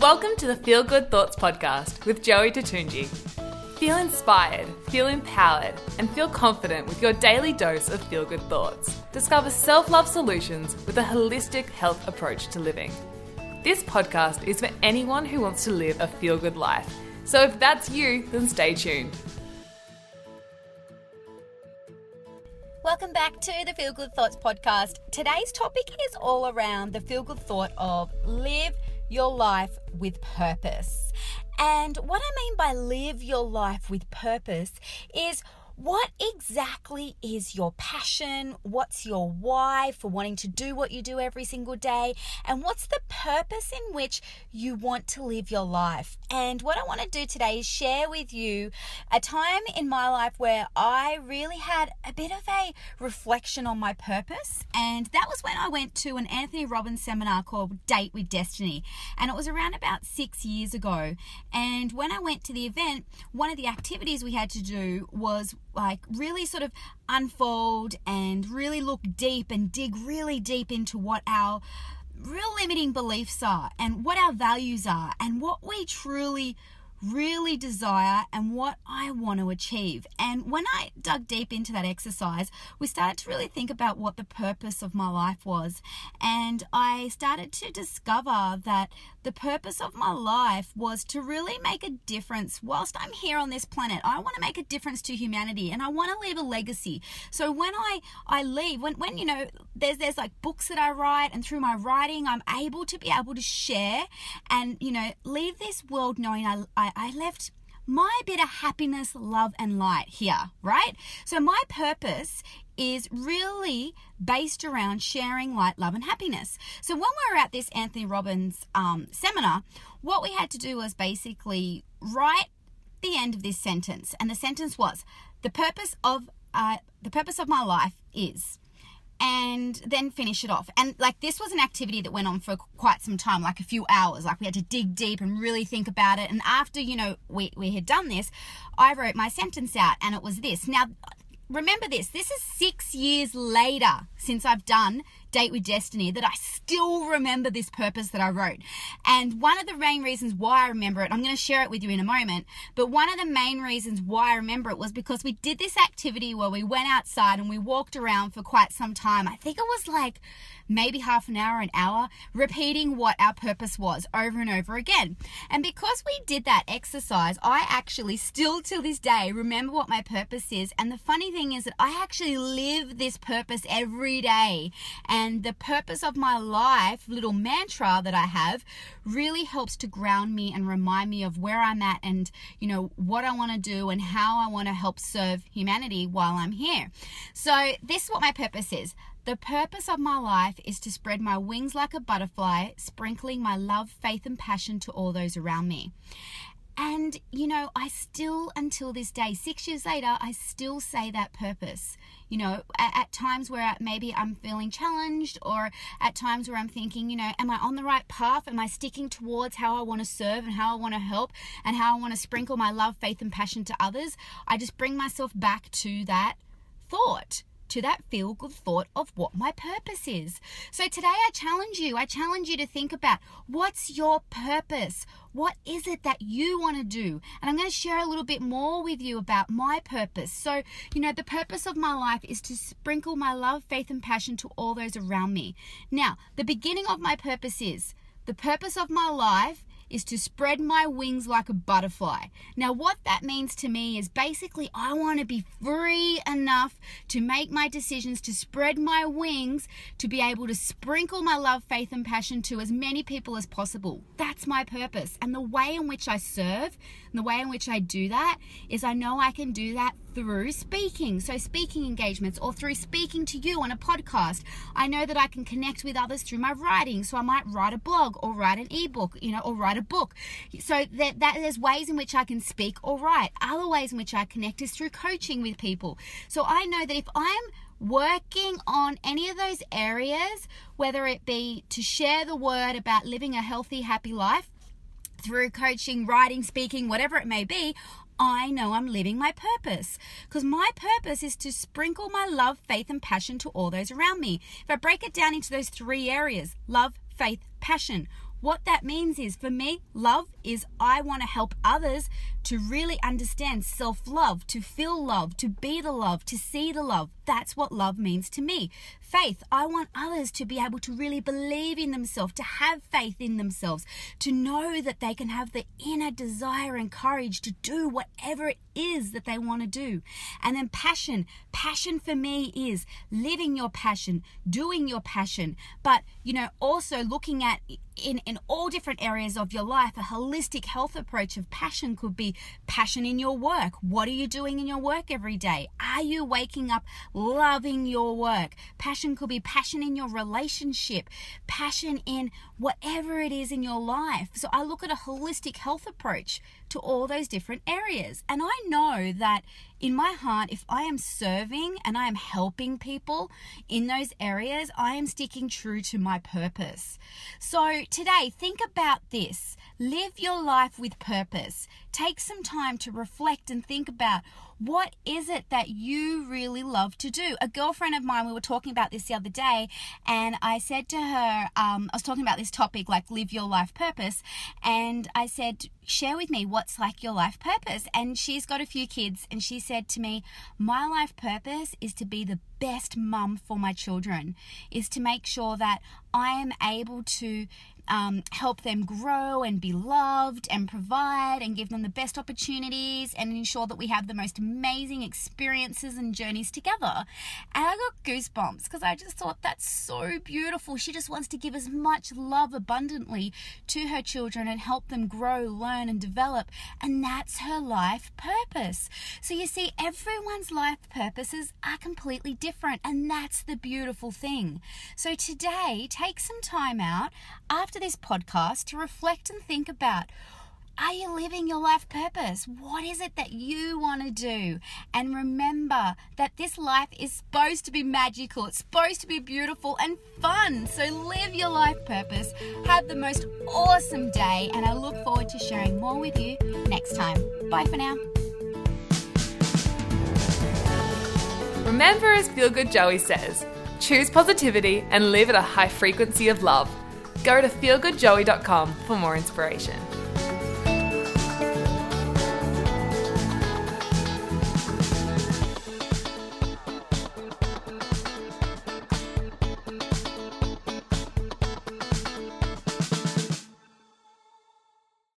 Welcome to the Feel Good Thoughts podcast with Joey Tatunji. Feel inspired, feel empowered, and feel confident with your daily dose of feel good thoughts. Discover self love solutions with a holistic health approach to living. This podcast is for anyone who wants to live a feel good life. So if that's you, then stay tuned. Welcome back to the Feel Good Thoughts podcast. Today's topic is all around the feel good thought of live your life with purpose. And what I mean by live your life with purpose is what exactly is your passion? What's your why for wanting to do what you do every single day? And what's the purpose in which you want to live your life? And what I want to do today is share with you a time in my life where I really had a bit of a reflection on my purpose. And that was when I went to an Anthony Robbins seminar called Date with Destiny. And it was around about six years ago. And when I went to the event, one of the activities we had to do was like really sort of unfold and really look deep and dig really deep into what our real limiting beliefs are and what our values are and what we truly really desire and what I want to achieve. And when I dug deep into that exercise, we started to really think about what the purpose of my life was. And I started to discover that the purpose of my life was to really make a difference whilst I'm here on this planet. I want to make a difference to humanity and I want to leave a legacy. So when I I leave, when when you know there's there's like books that I write and through my writing I'm able to be able to share and you know leave this world knowing I I I, left my bit of happiness, love, and light here, right? So, my purpose is really based around sharing light, love, and happiness. So, when we were at this Anthony Robbins um, seminar, what we had to do was basically write the end of this sentence, and the sentence was, "The purpose of uh, the purpose of my life is." And then finish it off. And like this was an activity that went on for quite some time, like a few hours. Like we had to dig deep and really think about it. And after, you know, we, we had done this, I wrote my sentence out and it was this. Now, remember this this is six years later since I've done Date with Destiny that I still remember this purpose that I wrote. And one of the main reasons why I remember it, I'm going to share it with you in a moment, but one of the main reasons why I remember it was because we did this activity where we went outside and we walked around for quite some time. I think it was like maybe half an hour, an hour, repeating what our purpose was over and over again. And because we did that exercise, I actually still to this day remember what my purpose is. And the funny thing is that I actually live this purpose every day. And the purpose of my life, little mantra that I have, really helps to ground me and remind me of where I'm at and, you know, what I want to do and how I want to help serve humanity while I'm here. So, this is what my purpose is. The purpose of my life is to spread my wings like a butterfly, sprinkling my love, faith, and passion to all those around me. And, you know, I still, until this day, six years later, I still say that purpose. You know, at, at, times where maybe I'm feeling challenged, or at times where I'm thinking, you know, am I on the right path? Am I sticking towards how I want to serve and how I want to help and how I want to sprinkle my love, faith, and passion to others? I just bring myself back to that thought to that feel good thought of what my purpose is. So today I challenge you. I challenge you to think about what's your purpose? What is it that you want to do? And I'm going to share a little bit more with you about my purpose. So, you know, the purpose of my life is to sprinkle my love, faith, and passion to all those around me. Now, the beginning of my purpose is the purpose of my life is to spread my wings like a butterfly. Now, what that means to me is basically I want to be free enough to make my decisions, to spread my wings, to be able to sprinkle my love, faith, and passion to as many people as possible. That's my purpose. And the way in which I serve, and the way in which I do that, is I know I can do that through speaking. So, speaking engagements or through speaking to you on a podcast. I know that I can connect with others through my writing. So, I might write a blog or write an ebook, you know, or write a book. So, that, that there's ways in which I can speak or write. Other ways in which I connect is through coaching with people. So, I know that if I'm working on any of those areas, whether it be to share the word about living a healthy, happy life, through coaching, writing, speaking, whatever it may be, I know I'm living my purpose. Because my purpose is to sprinkle my love, faith, and passion to all those around me. If I break it down into those three areas love, faith, passion what that means is for me, love is I want to help others to really understand self love, to feel love, to be the love, to see the love. That's what love means to me. Faith, I want others to be able to really believe in themselves, to have faith in themselves, to know that they can have the inner desire and courage to do whatever it is that they want to do. And then passion, passion for me is living your passion, doing your passion, but you know, also looking at in, in all different areas of your life, a holistic health approach of passion could be passion in your work. What are you doing in your work every day? Are you waking up loving your work? Passion could be passion in your relationship, passion in whatever it is in your life. So I look at a holistic health approach to all those different areas. And I know that in my heart, if I am serving and I am helping people in those areas, I am sticking true to my purpose. So today, think about this. Live your life with purpose. Take some time to reflect and think about what is it that you really love to do? A girlfriend of mine, we were talking about this the other day, and I said to her, um, I was talking about this topic, like live your life purpose, and I said, share with me what's like your life purpose. And she's got a few kids, and she said to me, My life purpose is to be the best mum for my children, is to make sure that I am able to um, help them grow and be loved and provide and give them the best opportunities and ensure that we have the most amazing experiences and journeys together. And I got goosebumps because I just thought that's so beautiful. She just wants to give as much love abundantly to her children and help them grow, learn, and develop. And that's her life purpose. So you see, everyone's life purposes are completely different, and that's the beautiful thing. So today, take some time out after after this podcast to reflect and think about are you living your life purpose? What is it that you want to do? And remember that this life is supposed to be magical, it's supposed to be beautiful and fun. So live your life purpose, have the most awesome day, and I look forward to sharing more with you next time. Bye for now. Remember, as Feel Good Joey says, choose positivity and live at a high frequency of love. Go to feelgoodjoey.com for more inspiration.